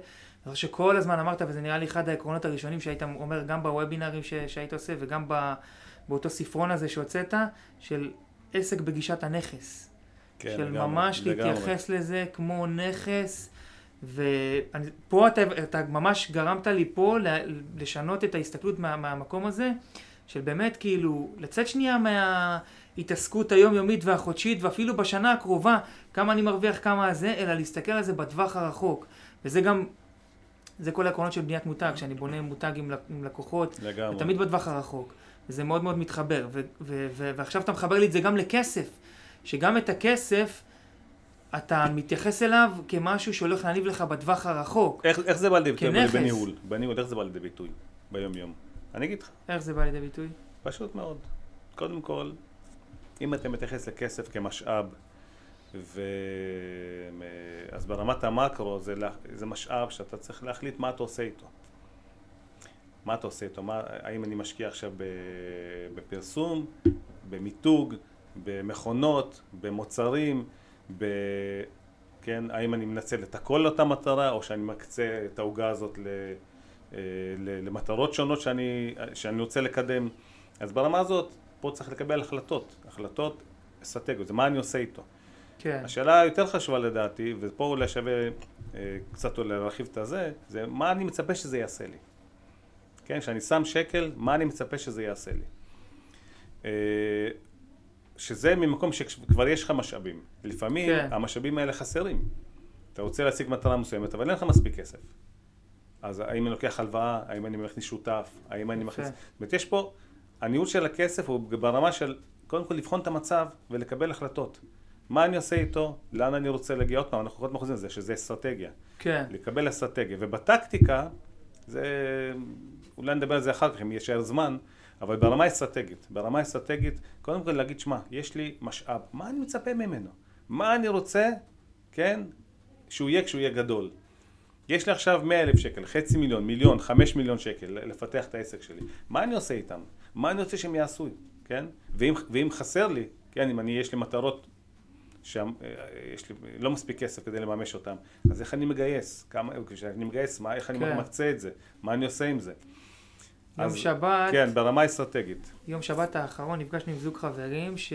אני חושב שכל הזמן אמרת, וזה נראה לי אחד העקרונות הראשונים שהיית אומר גם בוובינרים ש... שהיית עושה וגם ב... באותו ספרון הזה שהוצאת, של עסק בגישת הנכס. כן, של לגמרי, ממש לגמרי. להתייחס לזה כמו נכס, ופה אתה, אתה ממש גרמת לי פה לשנות את ההסתכלות מה, מהמקום הזה, של באמת כאילו לצאת שנייה מההתעסקות היומיומית והחודשית, ואפילו בשנה הקרובה, כמה אני מרוויח, כמה זה, אלא להסתכל על זה בטווח הרחוק. וזה גם, זה כל העקרונות של בניית מותג, שאני בונה מותג עם, לק- עם לקוחות, לגמרי. תמיד בטווח הרחוק. וזה מאוד מאוד מתחבר. ו- ו- ו- ועכשיו אתה מחבר לי את זה גם לכסף. שגם את הכסף, אתה מתייחס אליו כמשהו שהולך להניב לך בטווח הרחוק. איך, איך זה בא לידי ביטוי. בניהול? בניהול, איך זה בא לידי ביטוי ביום יום? אני אגיד לך. איך זה בא לידי ביטוי? פשוט מאוד. קודם כל, אם אתה מתייחס לכסף כמשאב, ו... אז ברמת המקרו זה, לה- זה משאב שאתה צריך להחליט מה אתה עושה איתו. מה אתה עושה איתו? מה, האם אני משקיע עכשיו. בפרסום, במיתוג, במכונות, במוצרים, ב... כן, האם אני מנצל את הכל לאותה מטרה, או שאני מקצה את העוגה הזאת ל... אה, ל- למטרות שונות שאני, שאני רוצה לקדם. אז ברמה הזאת, פה צריך לקבל החלטות, החלטות אסטרטגיות, זה מה אני עושה איתו. כן. השאלה היותר חשובה לדעתי, ופה אולי שווה אה, קצת להרחיב את הזה, זה מה אני מצפה שזה יעשה לי. כן, כשאני שם שקל, מה אני מצפה שזה יעשה לי. אה, שזה ממקום שכבר יש לך משאבים. לפעמים כן. המשאבים האלה חסרים. אתה רוצה להשיג מטרה מסוימת, אבל אין לך מספיק כסף. אז האם אני לוקח הלוואה, האם אני מכניס שותף, האם אני. מכניס... זאת אומרת, יש פה, הניהול של הכסף הוא ברמה של קודם כל לבחון את המצב ולקבל החלטות. מה אני עושה איתו, לאן אני רוצה להגיע, עוד פעם, אנחנו כל הזמן חוזרים לזה, שזה אסטרטגיה. כן. לקבל אסטרטגיה. ובטקטיקה, זה, אולי נדבר על זה אחר כך, אם יישאר זמן, אבל ברמה אסטרטגית, ברמה אסטרטגית, קודם כל להגיד, שמע, יש לי משאב, מה אני מצפה ממנו? מה אני רוצה, כן, שהוא יהיה כשהוא יהיה גדול. יש לי עכשיו 100 אלף שקל, חצי מיליון, מיליון, חמש מיליון שקל, לפתח את העסק שלי. מה אני עושה איתם? מה אני רוצה שהם יעשו, כן? ואם, ואם חסר לי, כן, אם אני, יש לי מטרות שם, אה, לי לא מספיק כסף כדי לממש אותם, אז איך אני מגייס? כמה, כשאני מגייס, מה, איך אני כן. מקצה את זה? מה אני עושה עם זה? יום אז- שבת, כן, ברמה אסטרטגית. יום שבת האחרון נפגשנו עם זוג חברים ש...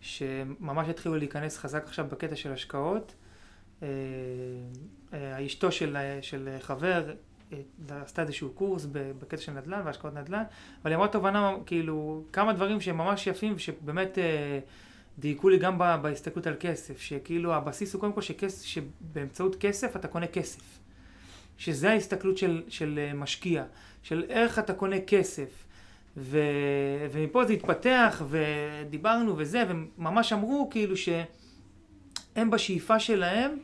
שממש התחילו להיכנס חזק עכשיו בקטע של השקעות. אה, אה, אשתו של, של חבר אה, עשתה איזשהו קורס בקטע של נדל"ן והשקעות נדל"ן, אבל היא אמרה תובנה, כאילו, כמה דברים שהם ממש יפים, שבאמת דייקו לי גם בהסתכלות על כסף, שכאילו הבסיס הוא קודם כל שכס, שבאמצעות כסף אתה קונה כסף. שזה ההסתכלות של, של אה, משקיע, של איך אתה קונה כסף. ו... ומפה זה התפתח, ודיברנו וזה, וממש אמרו כאילו שהם בשאיפה שלהם,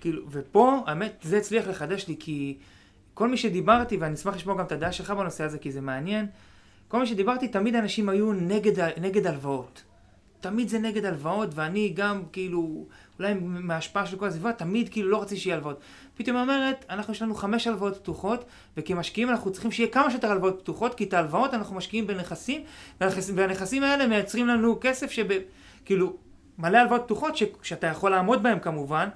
כאילו, ופה, האמת, זה הצליח לחדש לי, כי כל מי שדיברתי, ואני אשמח לשמוע גם את הדעה שלך בנושא הזה, כי זה מעניין, כל מי שדיברתי, תמיד אנשים היו נגד, נגד הלוואות. תמיד זה נגד הלוואות, ואני גם, כאילו, אולי מההשפעה של כל הסביבה, תמיד כאילו לא רציתי שיהיה הלוואות. פתאום היא אומרת, אנחנו יש לנו חמש הלוואות פתוחות, וכמשקיעים אנחנו צריכים שיהיה כמה שיותר הלוואות פתוחות, כי את ההלוואות אנחנו משקיעים בנכסים, והנכסים, האלה מייצרים לנו כסף שב... כאילו, מלא הלוואות פתוחות, ש, שאתה יכול לעמוד בהן כמובן,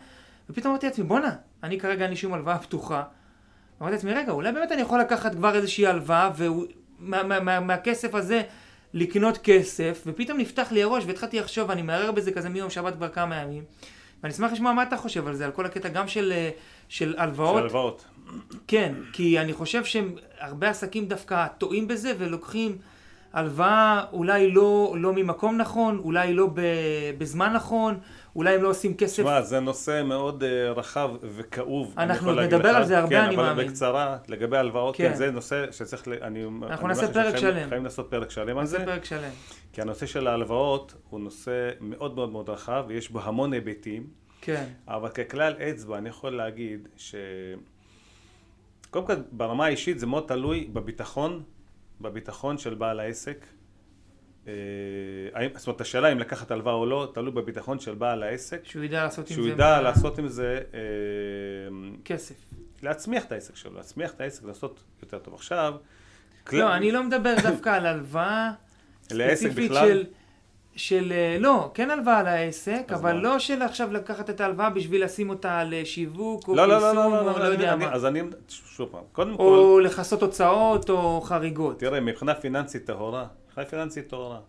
ופתאום אמרתי לעצמי, בואנה, אני כרגע אין לי שום הלוואה פתוחה. אמרתי לעצמי, רגע, אולי באמת אני יכול לקחת כבר איזושהי הלוואה, ומהכסף מה, מה, הזה לקנות כסף, ופתאום נפתח לי הראש, והתחלתי לחשוב, אני מערער בזה כזה מיום שבת כבר כמה ימים. ואני אשמח לשמוע מה אתה חושב על זה, על כל הקטע גם של, של הלוואות. של הלוואות. כן, כי אני חושב שהרבה עסקים דווקא טועים בזה ולוקחים הלוואה אולי לא, לא ממקום נכון, אולי לא בזמן נכון, אולי הם לא עושים כסף. תשמע, זה נושא מאוד uh, רחב וכאוב. אנחנו נדבר על זה הרבה, כן, אני מאמין. כן, אבל בקצרה, לגבי הלוואות, כן. כן, זה נושא שצריך, אני... אנחנו נעשה פרק שלם. חייבים לעשות פרק שלם על זה. נעשה פרק שלם. כי הנושא של ההלוואות הוא נושא מאוד מאוד מאוד רחב, ויש בו המון היבטים. כן. אבל ככלל אצבע, אני יכול להגיד ש... קודם כל, ברמה האישית זה מאוד תלוי בביטחון, בביטחון של בעל העסק. אה, זאת אומרת, השאלה אם לקחת הלוואה או לא, תלוי בביטחון של בעל העסק. שהוא ידע לעשות עם זה... שהוא ידע לעשות עם זה... אה, כסף. להצמיח את העסק שלו, להצמיח את העסק, לעשות יותר טוב. עכשיו... לא, אני לא מדבר דווקא על הלוואה ספציפית של... של, אה, לא, כן הלוואה על העסק, אבל מה? לא של עכשיו לקחת את ההלוואה בשביל לשים אותה על שיווק, או לא, פרסום, לא, לא, לא, או לא, לא יודע אני, מה. אז אני, שוב פעם, קודם או כל... או לכסות הוצאות, או חריגות. תראה, מבחינה פיננסית טהורה, מבחינה פיננסית טהורה.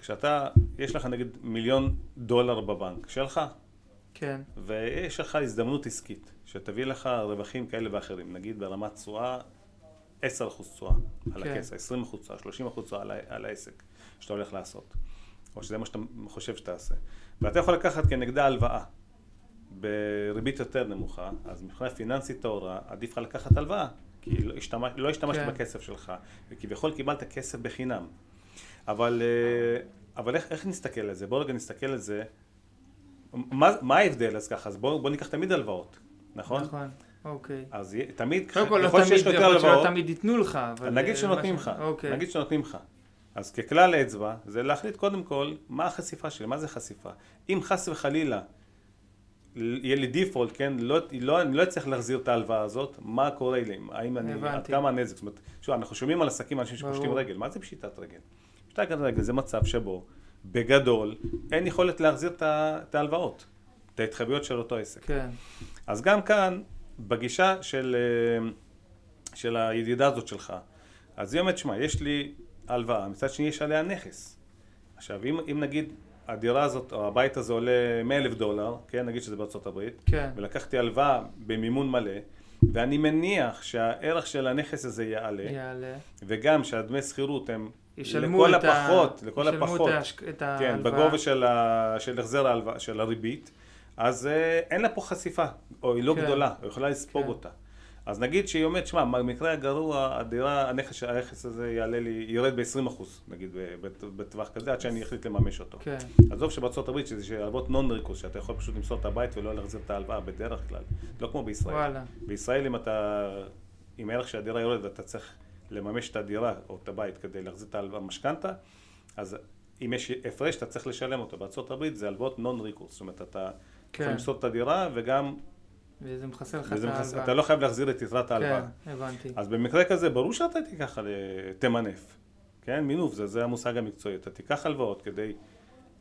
כשאתה, יש לך נגיד מיליון דולר בבנק שלך, כן. ויש לך הזדמנות עסקית, שתביא לך רווחים כאלה ואחרים, נגיד ברמת תשואה, 10% תשואה על כן. הכסף, 20% תשואה, 30% תשואה על, על העסק שאתה הולך לעשות, או שזה מה שאתה חושב שתעשה. ואתה יכול לקחת כנגדה הלוואה בריבית יותר נמוכה, אז מבחינה פיננסית טהורה, עדיף לך לקחת הלוואה, כי לא השתמש, לא השתמשת כן. בכסף שלך, וכביכול קיבלת כסף בחינם. אבל, אה, אבל איך, איך נסתכל על זה? בואו רגע נסתכל על זה. מה, מה ההבדל אז ככה? אז בואו בוא ניקח תמיד הלוואות, נכון? נכון, אוקיי. אז תמיד, קודם כל, לא תמיד, שיש יכול יותר להיות שלא תמיד ייתנו לך, אבל... נגיד אה, שנותנים משהו- לך, אוקיי. נגיד שנותנים לך. אז ככלל אצבע, זה להחליט קודם כל, מה החשיפה שלי, מה זה חשיפה. אם חס וחלילה, יהיה לי דיפולט, כן, לא, לא, אני לא אצליח להחזיר את ההלוואה הזאת, מה קורה לי, האם אני, הבנתי. עד כמה הנזק, זאת אומרת, שוב, אנחנו שומעים על עסקים, אנשים שפושטים. רגל, מה זה פשיטת רגל? פשיטת רגל זה מצב שבו, בגדול, אין יכולת להחזיר את ההלוואות, את ההתחייבויות של אותו עסק. כן, אז גם כאן, בגישה של, אה, של הידידה הזאת שלך, אז היא אומרת, שמע, יש לי הלוואה, מצד שני יש עליה נכס. עכשיו, אם, אם נגיד הדירה הזאת, או הבית הזה עולה 100 אלף דולר, כן, נגיד שזה בארצות הברית, כן. ולקחתי הלוואה במימון מלא, ואני מניח שהערך של הנכס הזה יעלה, יעלה. וגם שהדמי שכירות הם ישלמו לכל את ה- הפחות, לכל ישלמו את הפחות, ההשק- את כן, ההלוואה. בגובה של, ה... של החזר ההלוואה, של הריבית, אז אה, אין לה פה חשיפה, או היא לא כן. גדולה, היא יכולה לספוג כן. אותה. אז נגיד שהיא אומרת, שמע, במקרה הגרוע, הדירה, הנכס, הנכס הזה יעלה לי, ירד ב-20%, נגיד, ב- בת- בטווח כזה, עד שאני אחליט לממש אותו. כן, עזוב שבארצות הברית, שזה הלוואות נון ריכוז, שאתה יכול פשוט למסור את הבית ולא להחזיר את ההלוואה בדרך כלל, לא כמו בישראל. וואלה. בישראל אם אתה, אם הערך של הדירה יורד ואתה צריך לממש את הדירה או את הבית כדי להחזיר את ההלוואה משכנתה, אז אם יש הפרש אתה צריך לשלם אותו. בארצות הברית זה הלוואות נון ריכוס, זאת אומרת אתה כן. יכול למסור את הדירה וגם, וזה מכסה לך את ההלוואה. אתה לא חייב להחזיר את יתרת ההלוואה. כן, הבנתי. אז במקרה כזה ברור שאתה תיקח, על- תמנף, כן? מינוף זה, זה המושג המקצועי, אתה תיקח הלוואות כדי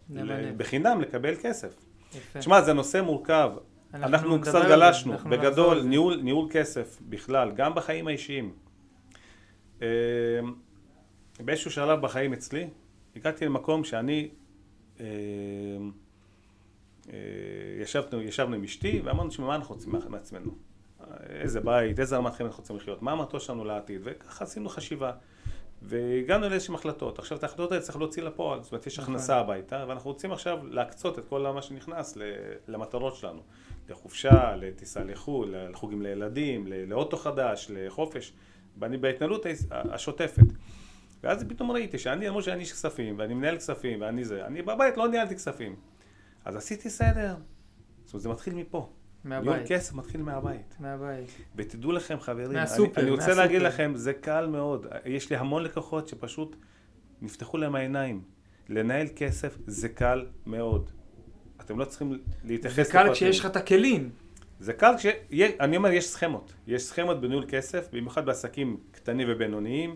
ל-. בחינם לקבל כסף. יפה. תשמע, זה נושא מורכב. אנחנו אנחנו קצת גלשנו. אנחנו בגדול. ניהול, ניהול כסף בכלל, גם בחיים האישיים. אה, באיזשהו שלב בחיים אצלי, הגעתי למקום שאני, אה, אה, ישבנו, ישבנו עם אשתי ואמרנו שמה אנחנו רוצים מעצמנו. איזה בית, איזה רמת חיים אנחנו רוצים לחיות, מה המטוס שלנו לעתיד, וככה עשינו חשיבה. והגענו לאיזשהן החלטות. עכשיו את ההחלטות האלה צריך להוציא לפועל, זאת אומרת יש נכון. הכנסה הביתה, ואנחנו רוצים עכשיו להקצות את כל מה שנכנס למטרות שלנו. לחופשה, לטיסה לחו"ל, לחוגים לילדים, לאוטו חדש, לחופש, בהתנהלות השוטפת. ואז פתאום ראיתי שאני, למרות שאני איש כספים, ואני מנהל כספים, ואני זה, אני בבית לא ניהלתי כספים. אז עשיתי סדר. זאת אומרת, זה מתחיל מפה. ניהול מהבית. כסף מתחיל מהבית. מהבית. ותדעו לכם חברים, מהסופר, אני, אני רוצה מהסופר. להגיד לכם, זה קל מאוד. יש לי המון לקוחות שפשוט נפתחו להם העיניים. לנהל כסף זה קל מאוד. אתם לא צריכים להתייחס זה קל לפרטים. כשיש לך את הכלים. זה קל כש... אני אומר, יש סכמות. יש סכמות בניהול כסף, במיוחד בעסקים קטנים ובינוניים.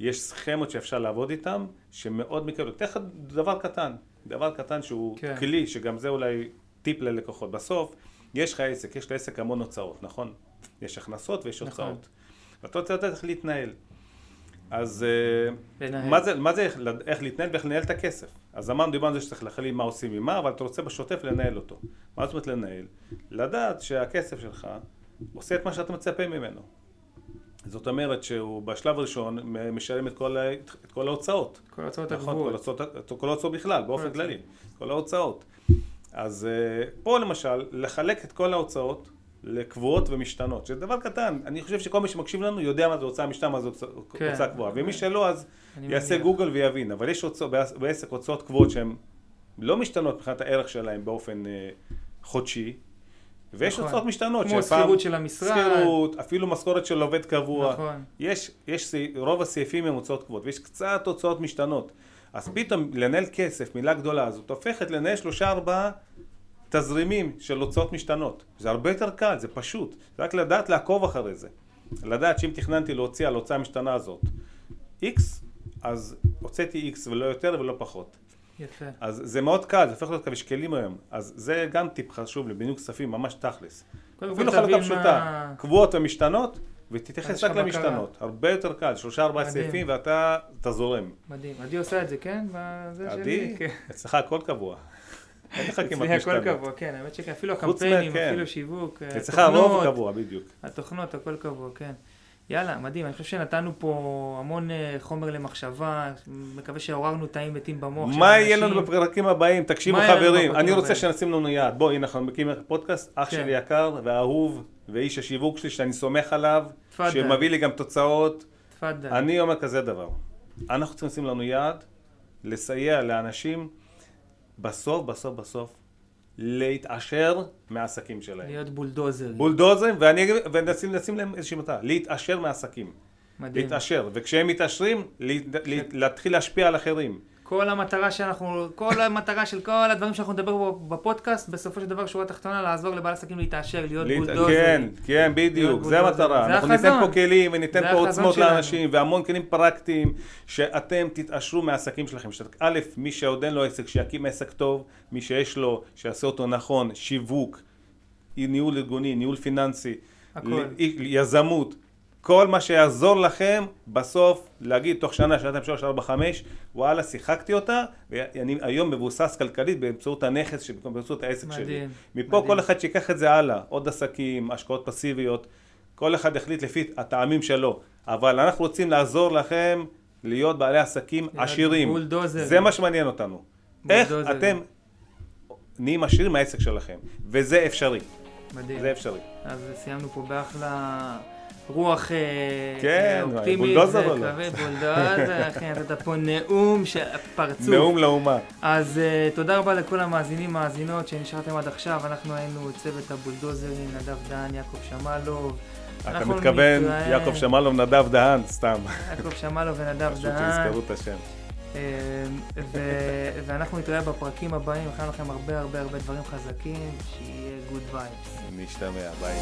יש סכמות שאפשר לעבוד איתם, שמאוד מקבלות. אתן לך דבר קטן, דבר קטן שהוא כן. כלי, שגם זה אולי טיפ ללקוחות. בסוף, יש לך עסק, יש לעסק המון הוצאות, נכון? יש הכנסות ויש נכון. הוצאות. ואתה רוצה לדעת איך להתנהל. אז אה, לנהל. מה זה, מה זה איך, איך להתנהל ואיך לנהל את הכסף? אז אמרנו, דיברנו על זה שצריך להחליט מה עושים עם מה, אבל אתה רוצה בשוטף לנהל אותו. מה זאת אומרת לנהל? לדעת שהכסף שלך עושה את מה שאתה מצפה ממנו. זאת אומרת שהוא בשלב הראשון משלם את כל, ה- את כל ההוצאות. כל ההוצאות נכון, כל הגבוהות. ההוצאות, כל ההוצאות בכלל, באופן ההוצאות. כללי. כל ההוצאות. אז אה, פה למשל, לחלק את כל ההוצאות לקבועות ומשתנות, שזה דבר קטן. אני חושב שכל מי שמקשיב לנו יודע מה זה הוצאה משתנה, מה זה הוצאה כן. הוצאה קבועה. ומי שלא, אז יעשה מניח. גוגל ויבין. אבל יש בעס- בעסק הוצאות קבועות שהן לא משתנות מבחינת הערך שלהן באופן אה, חודשי. ויש נכון. הוצאות משתנות. כמו שכירות של המשרד. שכירות, אפילו משכורת של עובד קבוע. נכון. יש, יש, רוב הסעיפים הם הוצאות קבועות, ויש קצת הוצאות משתנות. אז פתאום לנהל כסף, מילה גדולה הזאת, הופכת לנהל שלושה ארבעה תזרימים של הוצאות משתנות. זה הרבה יותר קל, זה פשוט. זה רק לדעת לעקוב אחרי זה. לדעת שאם תכננתי להוציא על ההוצאה המשתנה הזאת X, אז הוצאתי X ולא יותר ולא פחות. יפה. אז זה מאוד קל, זה הופך להיות כביש כלים היום. אז זה גם טיפ חשוב לבינוי כספים, ממש תכלס. אפילו חלוקה פשוטה, מה... קבועות ומשתנות, ותתייחס רק. למשתנות. הרבה יותר קל, שלושה ארבעה. סעיפים ואתה אתה זורם. מדהים. עדי עושה את זה, כן? עדי, כן. אצלך הכל קבוע. אין לך כמעט אצלי הכל משתנות. קבוע, כן. האמת שכן. אפילו חוץ הקמפיינים, כן. אפילו שיווק, אצלך הרוב קבוע, בדיוק. התוכנות, הכל קבוע, כן. יאללה, מדהים. אני חושב שנתנו פה המון אה, חומר למחשבה. מקווה שעוררנו תאים מתים במוח מה יהיה. לנו בפרקים הבאים? תקשיבו חברים, אני רוצה? שנשים לנו יעד. בואי, הנה אנחנו מקימים פודקאסט, אח כן. שלי יקר ואהוב, ואיש השיווק שלי שאני סומך עליו. שמביא לי גם תוצאות. אני אומר כזה דבר, אנחנו צריכים לשים לנו יעד, לסייע לאנשים בסוף, בסוף, בסוף, להתעשר מהעסקים שלהם. להיות בולדוזר. בולדוזרים, ואני אגיד, ונשים נשים להם איזושהי מטרה, להתעשר מהעסקים. מדהים. להתעשר, וכשהם מתעשרים, לה- לה- להתחיל להשפיע על אחרים. כל המטרה שאנחנו, כל המטרה של כל הדברים שאנחנו נדבר בו בפודקאסט, בסופו של דבר שורה תחתונה, לעזור לבעל עסקים להתעשר, להיות להת- בולדוזר. כן, כן, בדיוק, זה. המטרה. זה אנחנו ניתן. פה כלים וניתן פה עוצמות שלנו. לאנשים והמון כלים פרקטיים, שאתם תתעשרו מהעסקים שלכם. שאת- א', מי שעוד אין לו עסק, שיקים עסק טוב, מי שיש לו, שיעשה אותו נכון, שיווק, ניהול ארגוני, ניהול פיננסי, הכל. ל- יזמות. כל מה שיעזור לכם בסוף להגיד תוך שנה, שנתיים, שלוש, ארבע, חמש, וואלה, שיחקתי אותה, ואני היום מבוסס כלכלית באמצעות הנכס, שלי, באמצעות העסק שלי. מדהים. מפה מדהים. כל אחד שיקח את זה הלאה, עוד עסקים, השקעות פסיביות, כל אחד יחליט לפי הטעמים שלו, אבל אנחנו רוצים לעזור לכם להיות בעלי עסקים עשירים, בולדוזרים. זה מה שמעניין אותנו, איך. אתם נהיים עשירים מהעסק שלכם, וזה אפשרי, מדהים. זה אפשרי. אז סיימנו פה באחלה רוח אה, כן, אה, אופטימית. בולדוזר או לא? בולדוזר, אחי, נתת פה נאום של פרצוף. נאום לאומה. אז uh, תודה רבה לכל המאזינים, מאזינות שנשארתם עד עכשיו. אנחנו היינו צוות הבולדוזרים, נדב דהן, יעקב שמאלוב. אתה מתכוון נתראה- יעקב שמלוב נדב דהן, סתם, יעקב שמאלוב ונדב פשוט דהן. שיזכרו את השם. אמ, ו- ואנחנו נתראה בפרקים הבאים, נכון לכם הרבה הרבה הרבה דברים חזקים, שיהיה good vibes. נשתמע, ביי.